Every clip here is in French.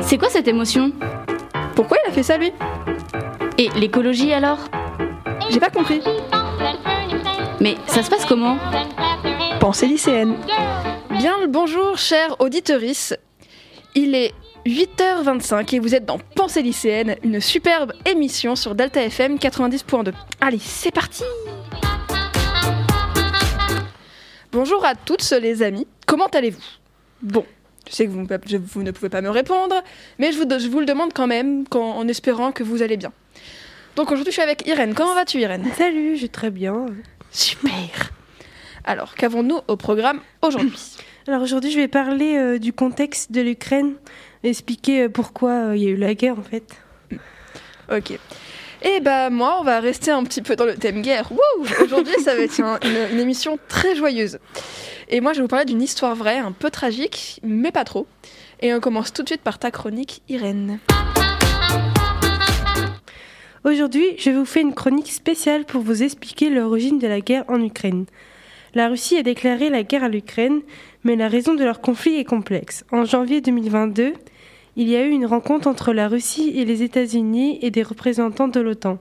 C'est quoi cette émotion? Pourquoi il a fait ça lui? Et l'écologie alors? J'ai pas compris. Mais ça se passe comment? Pensée lycéenne. Bien le bonjour, chère auditorice. Il est 8h25 et vous êtes dans Pensée lycéenne, une superbe émission sur Delta FM 90.2. Allez, c'est parti Bonjour à toutes les amis, comment allez-vous? Bon, je sais que vous, vous, ne pouvez pas me répondre, mais je vous, je vous le demande quand même quand, en espérant que vous allez bien. Donc aujourd'hui je suis avec Irène, comment vas-tu Irène? Salut, je vais très bien. Super Alors, qu'avons-nous au programme aujourd'hui? Alors aujourd'hui je vais parler euh, du contexte de l'Ukraine, expliquer euh, pourquoi euh, il y a eu la guerre en fait. Ok. Et bah moi, on va rester un petit peu dans le thème guerre. Aujourd'hui, ça va être un- une, une émission très joyeuse. Et moi, je vais vous parler d'une histoire vraie, un peu tragique, mais pas trop. Et on commence tout de suite par ta chronique, Irène. Aujourd'hui, je vous fais une chronique spéciale pour vous expliquer l'origine de la guerre en Ukraine. La Russie a déclaré la guerre à l'Ukraine, mais la raison de leur conflit est complexe. En janvier 2022, il y a eu une rencontre entre la Russie et les États-Unis et des représentants de l'OTAN.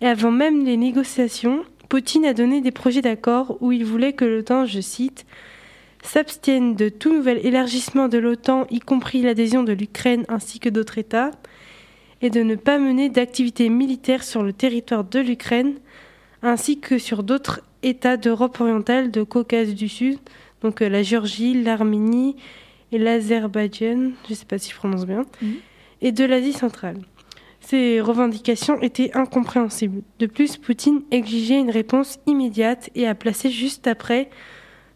Et avant même les négociations, Poutine a donné des projets d'accord où il voulait que l'OTAN, je cite, s'abstienne de tout nouvel élargissement de l'OTAN, y compris l'adhésion de l'Ukraine ainsi que d'autres États, et de ne pas mener d'activités militaires sur le territoire de l'Ukraine, ainsi que sur d'autres États d'Europe orientale, de Caucase du Sud, donc euh, la Géorgie, l'Arménie et l'Azerbaïdjan, je ne sais pas si je prononce bien, Mhm. et de l'Asie centrale. Ces revendications étaient incompréhensibles. De plus, Poutine exigeait une réponse immédiate et a placé juste après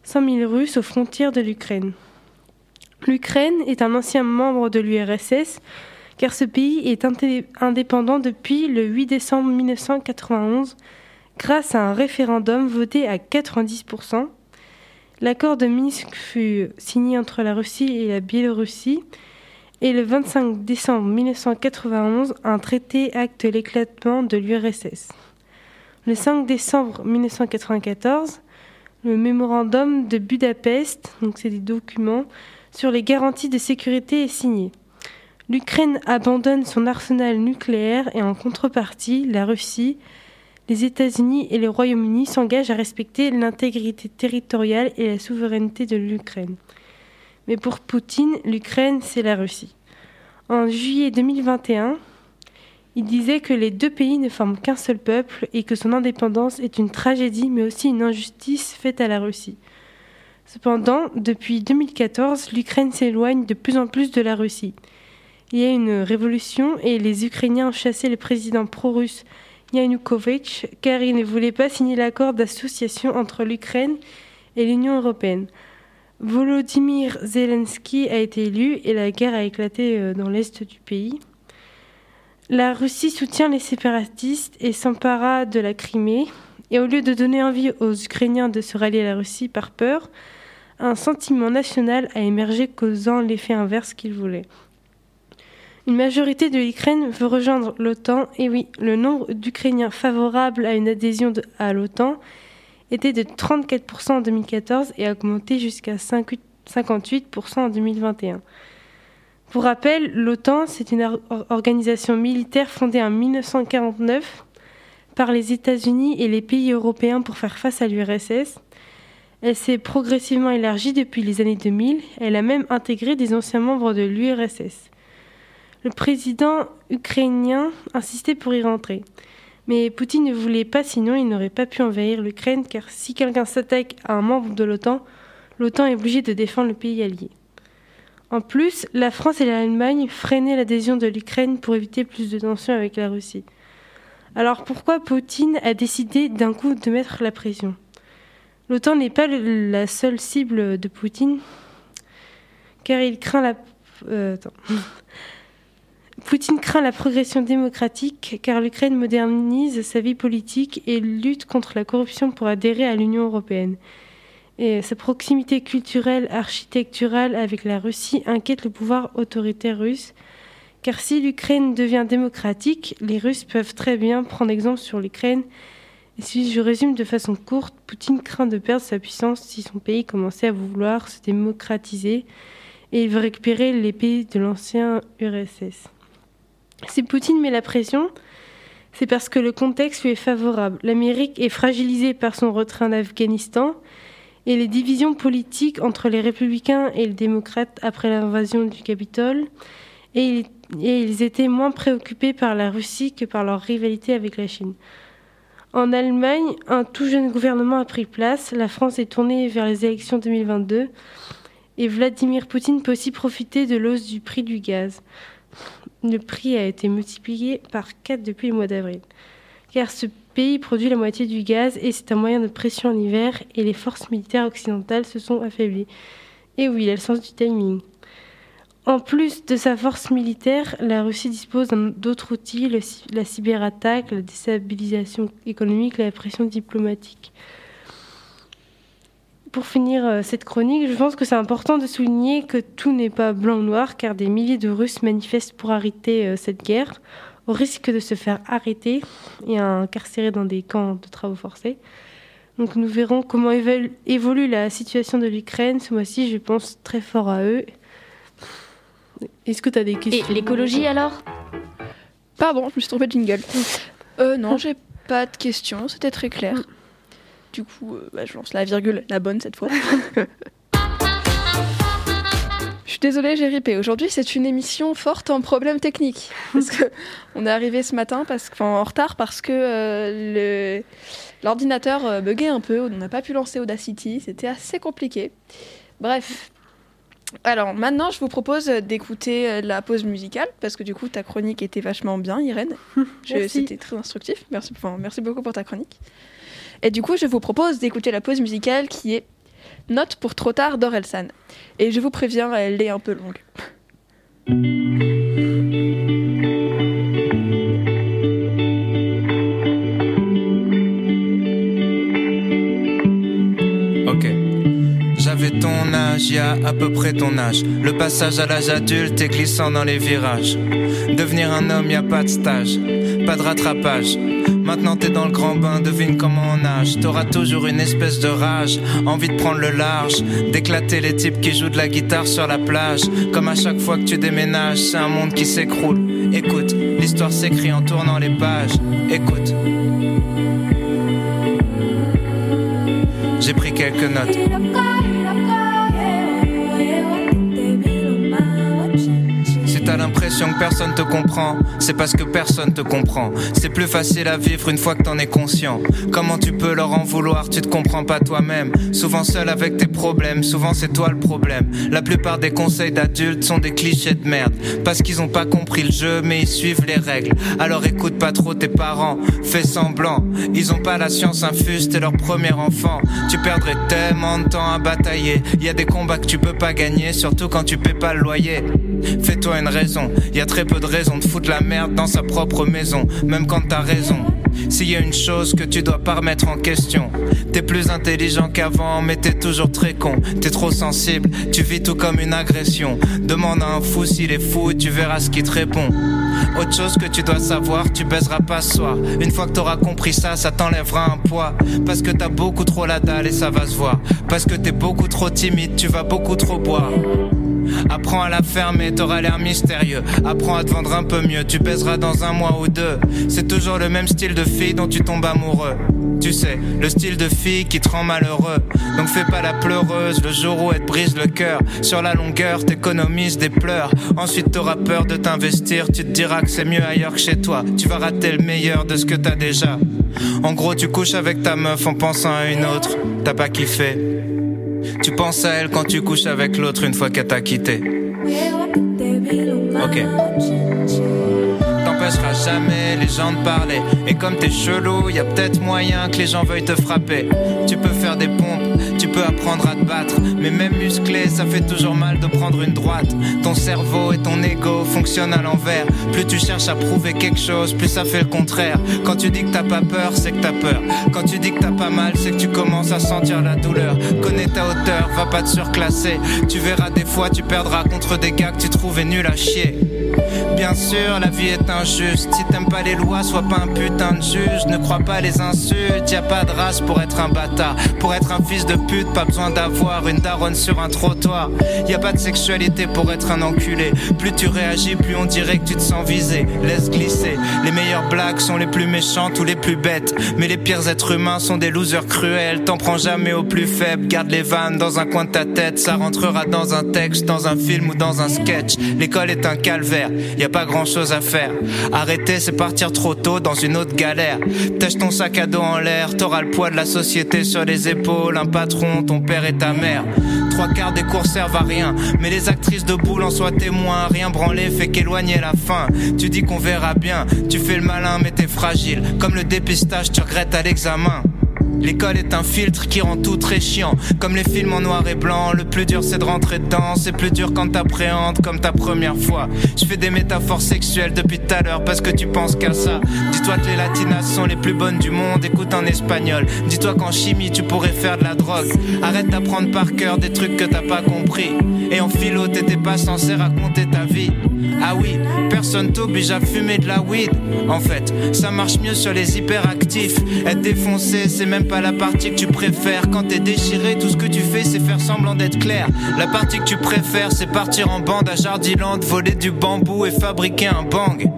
100 000 Russes aux frontières de l'Ukraine. L'Ukraine est un ancien membre de l'URSS, car ce pays est indé- indépendant depuis le 8 décembre 1991 grâce à un référendum voté à 90%. L'accord de Minsk fut signé entre la Russie et la Biélorussie et le 25 décembre 1991, un traité acte l'éclatement de l'URSS. Le 5 décembre 1994, le mémorandum de Budapest, donc c'est des documents sur les garanties de sécurité est signé. L'Ukraine abandonne son arsenal nucléaire et en contrepartie, la Russie, les États-Unis et le Royaume-Uni s'engagent à respecter l'intégrité territoriale et la souveraineté de l'Ukraine. Mais pour Poutine, l'Ukraine, c'est la Russie. En juillet 2021, il disait que les deux pays ne forment qu'un seul peuple et que son indépendance est une tragédie mais aussi une injustice faite à la Russie. Cependant, depuis 2014, l'Ukraine s'éloigne de plus en plus de la Russie. Il y a une révolution et les Ukrainiens ont chassé le président pro-russe Yanukovych car il ne voulait pas signer l'accord d'association entre l'Ukraine et l'Union européenne. Volodymyr Zelensky a été élu et la guerre a éclaté euh, dans l'est du pays. La Russie soutient les séparatistes et s'empara de la Crimée. Et au lieu de donner envie aux Ukrainiens de se rallier à la Russie par peur, un sentiment national a émergé causant l'effet inverse qu'ils voulaient. Une majorité de l'Ukraine veut rejoindre l'OTAN, et oui, le nombre d'Ukrainiens favorables à une adhésion à l'OTAN était de 34% en 2014 et a augmenté jusqu'à 58 58% en 2021. Pour rappel, l'OTAN, c'est une or- organisation militaire fondée en 1949 par les États-Unis et les pays européens pour faire face à l'URSS. Elle s'est progressivement élargie depuis les années 2000. Elle a même intégré des anciens membres de l'URSS. Le président ukrainien insistait pour y rentrer. Mais Poutine ne voulait pas, sinon il n'aurait pas pu envahir l'Ukraine, car si quelqu'un s'attaque à un membre de l'OTAN, l'OTAN est obligé de défendre le pays allié. En plus, la France et l'Allemagne freinaient l'adhésion de l'Ukraine pour éviter plus de tensions avec la Russie. Alors pourquoi Poutine a décidé d'un coup de mettre la pression? L'OTAN n'est pas la seule cible de Poutine, car il craint la... euh, attends. Poutine craint la progression démocratique car l'Ukraine modernise sa vie politique et lutte contre la corruption pour adhérer à l'Union européenne. Et sa proximité culturelle, architecturale avec la Russie inquiète le pouvoir autoritaire russe, car si l'Ukraine devient démocratique, les Russes peuvent très bien prendre exemple sur l'Ukraine. Et si je résume de façon courte, Poutine craint de perdre sa puissance si son pays commençait à vouloir se démocratiser et il veut récupérer les pays de l'ancien URSS. Si Poutine met la pression, c'est parce que le contexte lui est favorable. L'Amérique est fragilisée par son retrait en Afghanistan et les divisions politiques entre les républicains et les démocrates après l'invasion du Capitole, et, ils étaient moins préoccupés par la Russie que par leur rivalité avec la Chine. En Allemagne, un tout jeune gouvernement a pris place, la France est tournée vers les élections 2022, et Vladimir Poutine peut aussi profiter de l'hausse du prix du gaz. Le prix a été multiplié par 4 depuis le mois d'avril. Car ce pays produit la moitié du gaz et c'est un moyen de pression en hiver et les forces militaires occidentales se sont affaiblies. Et oui, il a le sens du timing. En plus de sa force militaire, la Russie dispose d'autres outils, la cyberattaque, la déstabilisation économique, la pression diplomatique. Pour finir euh, cette chronique, je pense que c'est important de souligner que tout n'est pas blanc ou noir, car des milliers de Russes manifestent pour arrêter euh, cette guerre au risque de se faire arrêter et incarcérer dans des camps de travaux forcés. Donc nous verrons comment évolue la situation de l'Ukraine. Ce mois-ci, je pense très fort à eux. Est-ce que tu as des questions? Et l'écologie alors? Pardon, je me suis trompée de jingle. Euh, non, j'ai pas de questions, c'était très clair. Du coup, euh, bah, je lance la virgule, la bonne cette fois. Je suis désolée, j'ai ripé. Aujourd'hui, c'est une émission forte en problèmes techniques. Parce que on est arrivé ce matin parce, en retard parce que euh, l'ordinateur euh, buguait un peu. On n'a pas pu lancer Audacity. C'était assez compliqué. Bref. Alors maintenant, je vous propose d'écouter euh, la pause musicale parce que du coup, ta chronique était vachement bien, Irène. C'était très instructif. Merci, merci beaucoup pour ta chronique. Et du coup, je vous propose d'écouter la pause musicale qui est Note pour trop tard d'Orelsan. Et je vous préviens, elle est un peu longue. Ok. J'avais ton âge, y a à peu près ton âge. Le passage à l'âge adulte est glissant dans les virages. Devenir un homme, y a pas de stage, pas de rattrapage. Maintenant t'es dans le grand bain, devine comment on nage. T'auras toujours une espèce de rage, envie de prendre le large, d'éclater les types qui jouent de la guitare sur la plage. Comme à chaque fois que tu déménages, c'est un monde qui s'écroule. Écoute, l'histoire s'écrit en tournant les pages. Écoute. J'ai pris quelques notes. t'as que personne te comprend, c'est parce que personne te comprend. C'est plus facile à vivre une fois que t'en es conscient. Comment tu peux leur en vouloir, tu te comprends pas toi-même. Souvent seul avec tes problèmes, souvent c'est toi le problème. La plupart des conseils d'adultes sont des clichés de merde. Parce qu'ils ont pas compris le jeu, mais ils suivent les règles. Alors écoute pas trop tes parents, fais semblant. Ils ont pas la science infuse, t'es leur premier enfant. Tu perdrais tellement de temps à batailler. Y a des combats que tu peux pas gagner, surtout quand tu paies pas le loyer. Fais-toi une raison, y a très peu de raisons de foutre la merde dans sa propre maison, même quand t'as raison. S'il y a une chose que tu dois pas remettre en question, t'es plus intelligent qu'avant, mais t'es toujours très con. T'es trop sensible, tu vis tout comme une agression. Demande à un fou s'il est fou et tu verras ce qu'il te répond. Autre chose que tu dois savoir, tu baiseras pas ce soir. Une fois que t'auras compris ça, ça t'enlèvera un poids. Parce que t'as beaucoup trop la dalle et ça va se voir. Parce que t'es beaucoup trop timide, tu vas beaucoup trop boire. Apprends à la fermer, t'auras l'air mystérieux. Apprends à te vendre un peu mieux, tu baiseras dans un mois ou deux. C'est toujours le même style de fille dont tu tombes amoureux. Tu sais, le style de fille qui te rend malheureux. Donc fais pas la pleureuse le jour où elle te brise le cœur. Sur la longueur, t'économises des pleurs. Ensuite t'auras peur de t'investir, tu te diras que c'est mieux ailleurs que chez toi. Tu vas rater le meilleur de ce que t'as déjà. En gros, tu couches avec ta meuf en pensant à une autre. T'as pas kiffé. Tu penses à elle quand tu couches avec l'autre une fois qu'elle t'a quitté. Ok. T'empêcheras jamais les gens de parler. Et comme t'es chelou, y a peut-être moyen que les gens veuillent te frapper. Tu peux faire des pompes, peux apprendre à te battre. Mais même musclé, ça fait toujours mal de prendre une droite. Ton cerveau et ton ego fonctionnent à l'envers. Plus tu cherches à prouver quelque chose, plus ça fait le contraire. Quand tu dis que t'as pas peur, c'est que t'as peur. Quand tu dis que t'as pas mal, c'est que tu commences à sentir la douleur. Connais ta hauteur, va pas te surclasser. Tu verras des fois, tu perdras contre des gars que tu trouvais nuls à chier. Bien sûr, la vie est un juste. Si t'aimes pas les lois, sois pas un putain de juge. Ne crois pas les insultes, y a pas de race pour être un bâtard. Pour être un fils de pute, pas besoin d'avoir une daronne sur un trottoir. Y a pas de sexualité pour être un enculé. Plus tu réagis, plus on dirait que tu te sens visé. Laisse glisser. Les meilleures blagues sont les plus méchantes ou les plus bêtes. Mais les pires êtres humains sont des losers cruels. T'en prends jamais au plus faible. Garde les vannes dans un coin de ta tête. Ça rentrera dans un texte, dans un film ou dans un sketch. L'école est un calvaire. Y a pas grand chose à faire. Arrêter, c'est partir trop tôt dans une autre galère. Tâche ton sac à dos en l'air. T'auras le poids de la société sur les épaules. Un patron, ton père et ta mère. Trois quarts des cours servent à rien. Mais les actrices de boule en soient témoins. Rien branlé fait qu'éloigner la fin. Tu dis qu'on verra bien. Tu fais le malin, mais t'es fragile. Comme le dépistage, tu regrettes à l'examen. L'école est un filtre qui rend tout très chiant. Comme les films en noir et blanc, le plus dur c'est de rentrer dedans. C'est plus dur quand t'appréhendes comme ta première fois. Je fais des métaphores sexuelles depuis tout à l'heure parce que tu penses qu'à ça. Dis-toi que les latinas sont les plus bonnes du monde, écoute en espagnol. Dis-toi qu'en chimie tu pourrais faire de la drogue. Arrête d'apprendre par cœur des trucs que t'as pas compris. Et en philo t'étais pas censé raconter ta vie. Ah oui, personne t'oblige à fumer de la weed. En fait, ça marche mieux sur les hyperactifs. Être défoncé, c'est même pas la partie que tu préfères. Quand t'es déchiré, tout ce que tu fais, c'est faire semblant d'être clair. La partie que tu préfères, c'est partir en bande à Jardiland, voler du bambou et fabriquer un bang.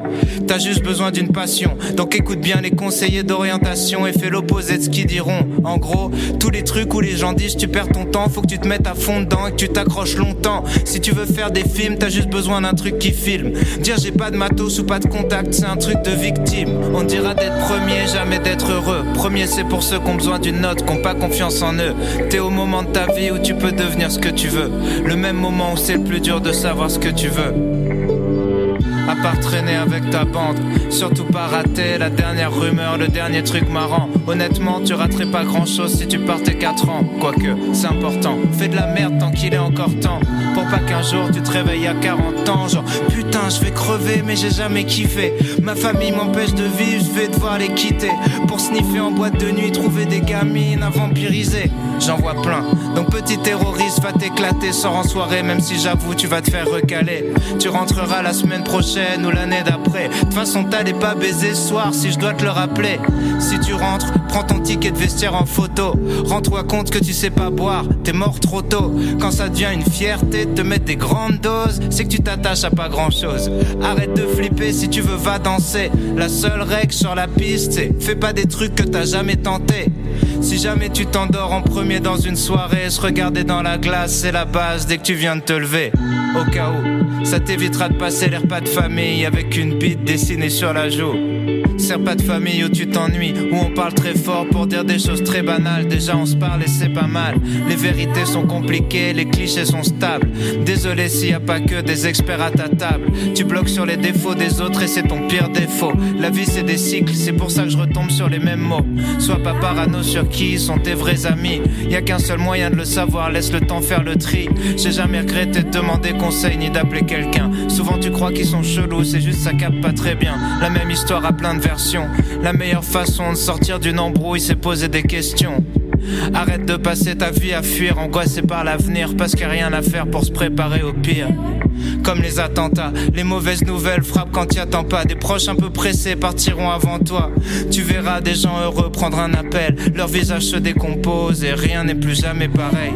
T'as juste besoin d'une passion. Donc écoute bien les conseillers d'orientation et fais l'opposé de ce qu'ils diront. En gros, tous les trucs où les gens disent tu perds ton temps, faut que tu te mettes à fond dedans et que tu t'accroches longtemps. Si tu veux faire des films, t'as juste besoin d'un truc qui filme. Dire j'ai pas de matos ou pas de contact, c'est un truc de victime. On dira d'être premier, jamais d'être heureux. Premier, c'est pour ceux qui ont besoin d'une note, qui ont pas confiance en eux. T'es au moment de ta vie où tu peux devenir ce que tu veux. Le même moment où c'est le plus dur de savoir ce que tu veux. À part traîner avec ta bande, surtout pas rater la dernière rumeur, le dernier truc marrant. Honnêtement, tu raterais pas grand chose si tu partais 4 ans. Quoique, c'est important. Fais de la merde tant qu'il est encore temps. Pour pas qu'un jour tu te réveilles à 40 ans. Genre, putain, je vais crever, mais j'ai jamais kiffé. Ma famille m'empêche de vivre, je vais devoir les quitter. Pour sniffer en boîte de nuit, trouver des gamines à vampiriser. J'en vois plein. Donc, petit terroriste, va t'éclater, sors en soirée, même si j'avoue, tu vas te faire recaler. Tu rentreras la semaine prochaine ou l'année d'après. De toute façon, t'allais pas baiser ce soir si je dois te le rappeler. Si tu rentres, prends ton ticket de vestiaire en photo. Rends-toi compte que tu sais pas boire, t'es mort trop tôt. Quand ça devient une fierté de te mettre des grandes doses, c'est que tu t'attaches à pas grand chose. Arrête de flipper si tu veux, va danser. La seule règle sur la piste, c'est fais pas des trucs que t'as jamais tenté. Si jamais tu t'endors en premier dans une soirée, se regarder dans la glace, c'est la base dès que tu viens de te lever. Au cas où, ça t'évitera de passer les repas de famille avec une bite dessinée sur la joue. C'est pas de famille où tu t'ennuies, où on parle très fort pour dire des choses très banales. Déjà on se parle et c'est pas mal. Les vérités sont compliquées, les clichés sont stables. Désolé s'il y a pas que des experts à ta table. Tu bloques sur les défauts des autres et c'est ton pire défaut. La vie c'est des cycles, c'est pour ça que je retombe sur les mêmes mots. Sois pas parano sur qui sont tes vrais amis. Y a qu'un seul moyen de le savoir, laisse le temps faire le tri. J'ai jamais regretté de demander conseil ni d'appeler quelqu'un. Souvent tu crois qu'ils sont chelous, c'est juste ça capte pas très bien. La même histoire à plein de La meilleure façon de sortir d'une embrouille, c'est poser des questions. Arrête de passer ta vie à fuir, angoissé par l'avenir, parce qu'il n'y a rien à faire pour se préparer au pire. Comme les attentats, les mauvaises nouvelles frappent quand t'y attends pas. Des proches un peu pressés partiront avant toi. Tu verras des gens heureux prendre un appel, leur visage se décompose et rien n'est plus jamais pareil.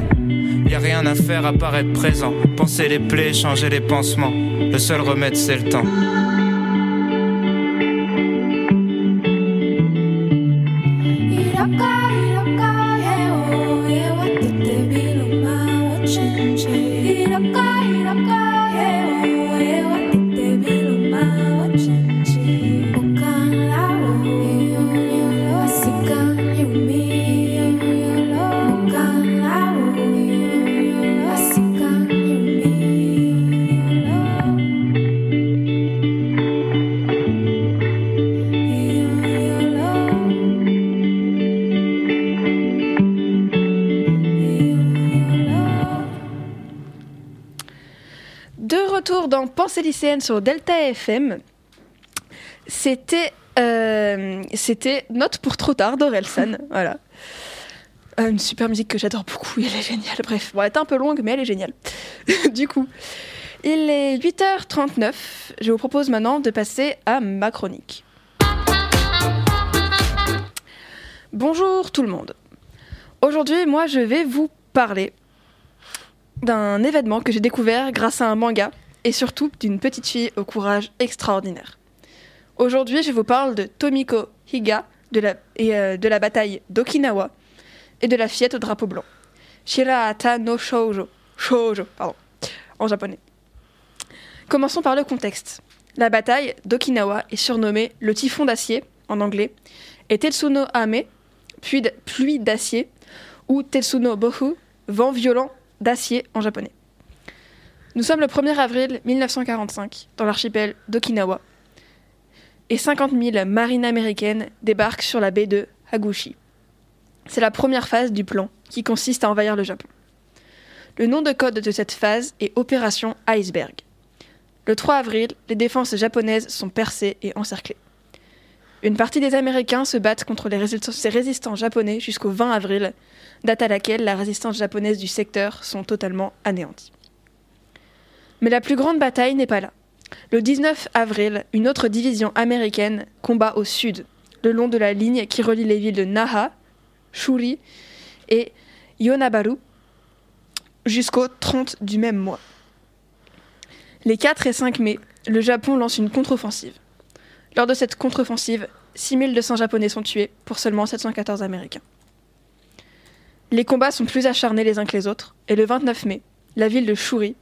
Y a rien à faire à part être présent. Penser les plaies, changer les pansements. Le seul remède c'est le temps. Lycéenne sur Delta FM, c'était euh, c'était Note pour trop tard d'Orelsan. voilà. Euh, une super musique que j'adore beaucoup, elle est géniale. Bref, bon, elle est un peu longue, mais elle est géniale. du coup, il est 8h39. Je vous propose maintenant de passer à ma chronique. Bonjour tout le monde. Aujourd'hui, moi, je vais vous parler d'un événement que j'ai découvert grâce à un manga et surtout d'une petite fille au courage extraordinaire. Aujourd'hui, je vous parle de Tomiko Higa de la, et euh, de la bataille d'Okinawa et de la fillette au drapeau blanc. Shirahata no Shoujo. Shoujo, pardon, en japonais. Commençons par le contexte. La bataille d'Okinawa est surnommée le typhon d'acier en anglais et Tetsuno Ame, pluie d'acier, ou Tetsuno Bohu, vent violent d'acier en japonais. Nous sommes le 1er avril 1945 dans l'archipel d'Okinawa et 50 000 marines américaines débarquent sur la baie de Hagushi. C'est la première phase du plan qui consiste à envahir le Japon. Le nom de code de cette phase est Opération Iceberg. Le 3 avril, les défenses japonaises sont percées et encerclées. Une partie des Américains se battent contre les résistants, ces résistants japonais jusqu'au 20 avril, date à laquelle la résistance japonaise du secteur sont totalement anéanties. Mais la plus grande bataille n'est pas là. Le 19 avril, une autre division américaine combat au sud, le long de la ligne qui relie les villes de Naha, Shuri et Yonabaru, jusqu'au 30 du même mois. Les 4 et 5 mai, le Japon lance une contre-offensive. Lors de cette contre-offensive, 6200 Japonais sont tués pour seulement 714 Américains. Les combats sont plus acharnés les uns que les autres, et le 29 mai, la ville de Shuri,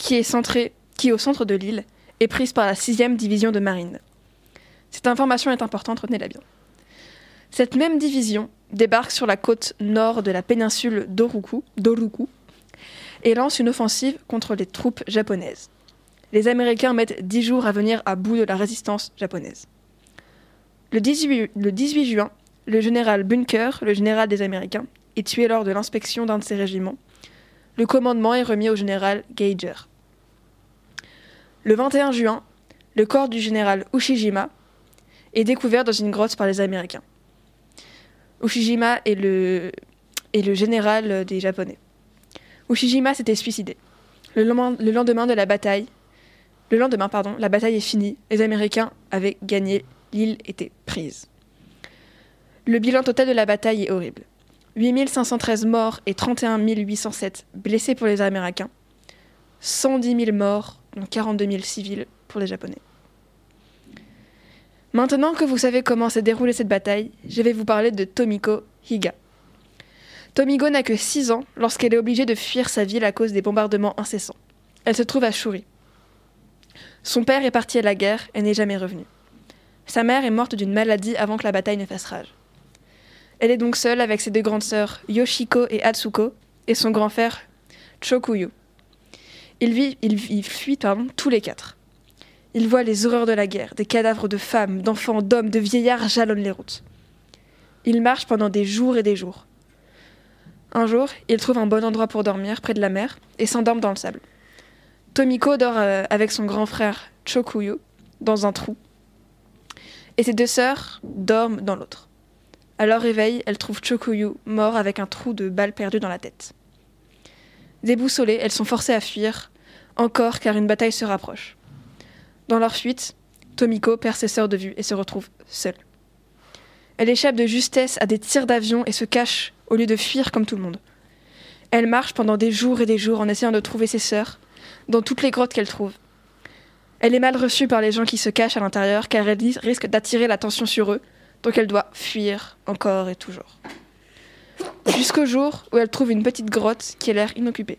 qui est, au centre de l'île, est prise par la 6e division de marine. Cette information est importante, retenez-la bien. Cette même division débarque sur la côte nord de la péninsule d'Oruku, et lance une offensive contre les troupes japonaises. Les Américains mettent 10 jours à venir à bout de la résistance japonaise. Le 18, le 18 juin, le général Bunker, le général des Américains, est tué lors de l'inspection d'un de ses régiments. Le commandement est remis au général Geiger. Le 21 juin, le corps du général Ushijima est découvert dans une grotte par les Américains. Ushijima est le, général des Japonais. Ushijima s'était suicidé. Le lendemain, le lendemain de la bataille, le lendemain, pardon, la bataille est finie. Les Américains avaient gagné. L'île était prise. Le bilan total de la bataille est horrible. 8513 morts et 31 807 blessés pour les Américains. 110 000 morts, dont 42 000 civils pour les Japonais. Maintenant que vous savez comment s'est déroulée cette bataille, je vais vous parler de Tomiko Higa. Tomiko n'a que 6 ans lorsqu'elle est obligée de fuir sa ville à cause des bombardements incessants. Elle se trouve à Shuri. Son père est parti à la guerre et n'est jamais revenu. Sa mère est morte d'une maladie avant que la bataille ne fasse rage. Elle est donc seule avec ses deux grandes sœurs Yoshiko et Atsuko et son grand frère Chokuyu. Ils, vivent, fuient tous les quatre. Ils voient les horreurs de la guerre, des cadavres de femmes, d'enfants, d'hommes, de vieillards jalonnent les routes. Ils marchent pendant des jours et des jours. Un jour, ils trouvent un bon endroit pour dormir près de la mer et s'endorment dans le sable. Tomiko dort euh, avec son grand frère Chokuyu dans un trou. Et ses deux sœurs dorment dans l'autre. À leur réveil, elles trouvent Chokuyu mort avec un trou de balle perdu dans la tête. Déboussolées, elles sont forcées à fuir, encore car une bataille se rapproche. Dans leur fuite, Tomiko perd ses sœurs de vue et se retrouve seule. Elle échappe de justesse à des tirs d'avion et se cache au lieu de fuir comme tout le monde. Elle marche pendant des jours et des jours en essayant de trouver ses sœurs dans toutes les grottes qu'elle trouve. Elle est mal reçue par les gens qui se cachent à l'intérieur car elle risque d'attirer l'attention sur eux, donc elle doit fuir encore et toujours. Jusqu'au jour où elle trouve une petite grotte qui a l'air inoccupée.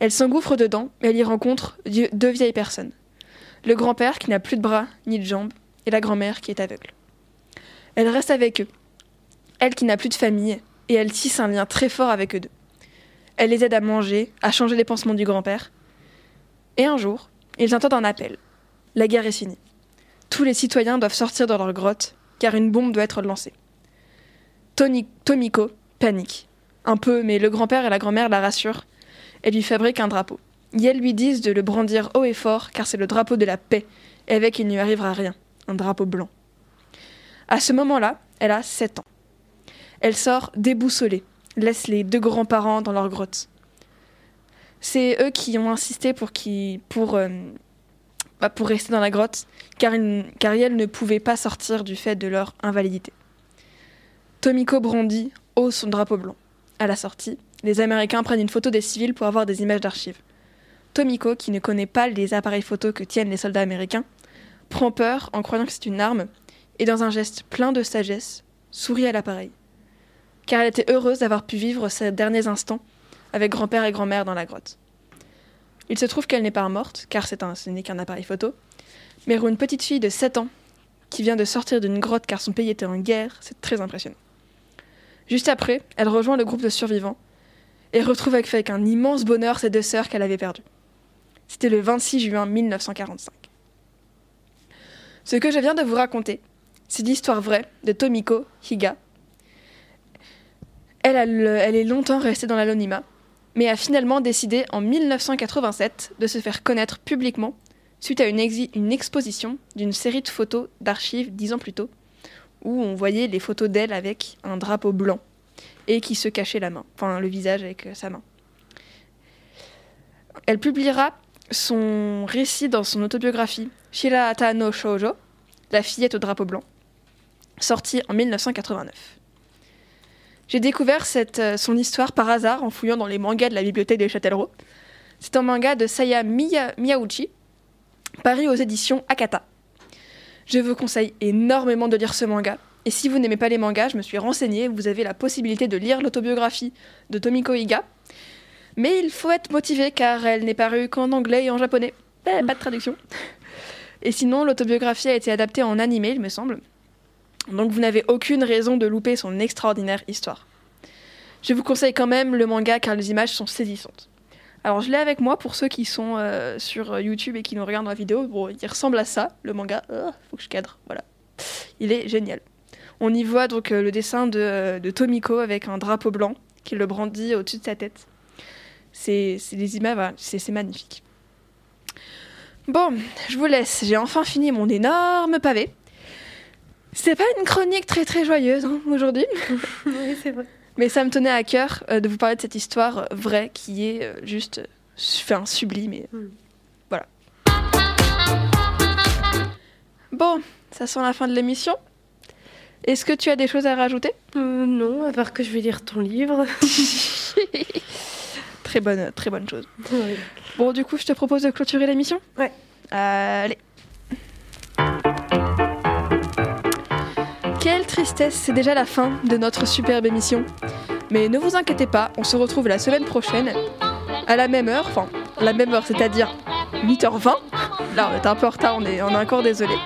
Elle s'engouffre dedans et elle y rencontre deux vieilles personnes. Le grand-père qui n'a plus de bras ni de jambes et la grand-mère qui est aveugle. Elle reste avec eux, elle qui n'a plus de famille, et elle tisse un lien très fort avec eux deux. Elle les aide à manger, à changer les pansements du grand-père. Et un jour, ils entendent un appel. La guerre est finie. Tous les citoyens doivent sortir de leur grotte, car une bombe doit être lancée. Tomiko panique. Un peu, mais le grand-père et la grand-mère la rassurent et lui fabriquent un drapeau. Elles lui disent de le brandir haut et fort, car c'est le drapeau de la paix, et avec il ne lui arrivera rien. Un drapeau blanc. À ce moment-là, elle a 7 ans. Elle sort déboussolée. laissent les deux grands-parents dans leur grotte. C'est eux qui ont insisté pour, qui, pour, euh, bah, pour rester dans la grotte, car, ils- car ne pouvaient pas sortir du fait de leur invalidité. Tomiko brandit haut son drapeau blanc. À la sortie, les Américains prennent une photo des civils pour avoir des images d'archives. Tomiko, qui ne connaît pas les appareils photos que tiennent les soldats américains, prend peur en croyant que c'est une arme et dans un geste plein de sagesse, sourit à l'appareil. Car elle était heureuse d'avoir pu vivre ces derniers instants avec grand-père et grand-mère dans la grotte. Il se trouve qu'elle n'est pas morte, car c'est un, ce n'est qu'un appareil photo, mais pour une petite fille de 7 ans qui vient de sortir d'une grotte car son pays était en guerre, c'est très impressionnant. Juste après, elle rejoint le groupe de survivants et retrouve avec, un immense bonheur ses deux sœurs qu'elle avait perdues. C'était le 26 juin 1945. Ce que je viens de vous raconter, c'est l'histoire vraie de Tomiko Higa. Elle, est longtemps restée dans l'anonymat, mais a finalement décidé en 1987 de se faire connaître publiquement suite à une exposition d'une série de photos d'archives dix ans plus tôt, où on voyait les photos d'elle avec un drapeau blanc et qui se cachait la main, enfin le visage avec euh, sa main. Elle publiera son récit dans son autobiographie Shirahata no Shoujo, La fillette au drapeau blanc, sortie en 1989. J'ai découvert euh, son histoire par hasard en fouillant dans les mangas de la bibliothèque de Châtellerault. C'est un manga de Saya Miya- Miyauchi, paru aux éditions Akata. Je vous conseille énormément de lire ce manga. Et si vous n'aimez pas les mangas, je me suis renseignée, vous avez la possibilité de lire l'autobiographie de Tomiko Higa. Mais il faut être motivé car elle n'est parue qu'en anglais et en japonais. Eh, pas de traduction. Et sinon, l'autobiographie a été adaptée en animé, il me semble. Donc vous n'avez aucune raison de louper son extraordinaire histoire. Je vous conseille quand même le manga car les images sont saisissantes. Alors je l'ai avec moi pour ceux qui sont euh, sur YouTube et qui nous regardent la vidéo. Bon, il ressemble à ça, le manga. Oh, faut que je cadre, voilà. Il est génial. On y voit donc euh, le dessin de, Tomiko avec un drapeau blanc qui le brandit au-dessus de sa tête. C'est des images, c'est magnifique. Bon, je vous laisse. J'ai enfin fini mon énorme pavé. C'est pas une chronique très très joyeuse hein, aujourd'hui, oui, c'est vrai. Mais ça me tenait à cœur euh, de vous parler de cette histoire vraie qui est euh, juste euh, enfin, sublime. Et... Mm. Voilà. Bon, ça sent la fin de l'émission. Est-ce que tu as des choses à rajouter? Euh, non, à part que je vais lire ton livre. Très bonne, très bonne chose. Bon, du coup, je te propose de clôturer l'émission? Ouais. Allez. Quelle tristesse, c'est déjà la fin de notre superbe émission. Mais ne vous inquiétez pas, on se retrouve la semaine prochaine à la même heure, enfin, la même heure, c'est-à-dire 8h20. Là, on est un peu en retard, on est, encore désolé.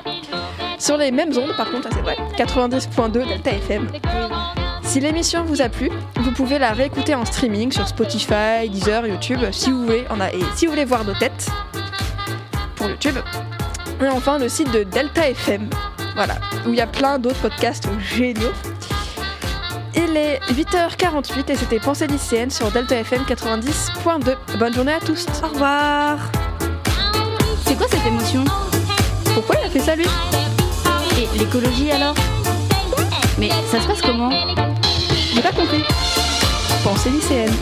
Sur les mêmes ondes, par contre, ça c'est vrai, 90.2 Delta FM. Si l'émission vous a plu, vous pouvez la réécouter en streaming sur Spotify, Deezer, YouTube, si vous voulez, en a, et si vous voulez voir nos têtes pour YouTube. Et enfin le site de Delta FM, voilà, où il y a plein d'autres podcasts géniaux. Il est 8h48 et c'était Pensée lycéenne sur Delta FM 90.2. Bonne journée à tous. Au revoir. C'est quoi cette émotion Pourquoi il a fait ça lui? Et l'écologie alors? Mais ça se passe comment? J'ai pas compris. Pensée lycéenne.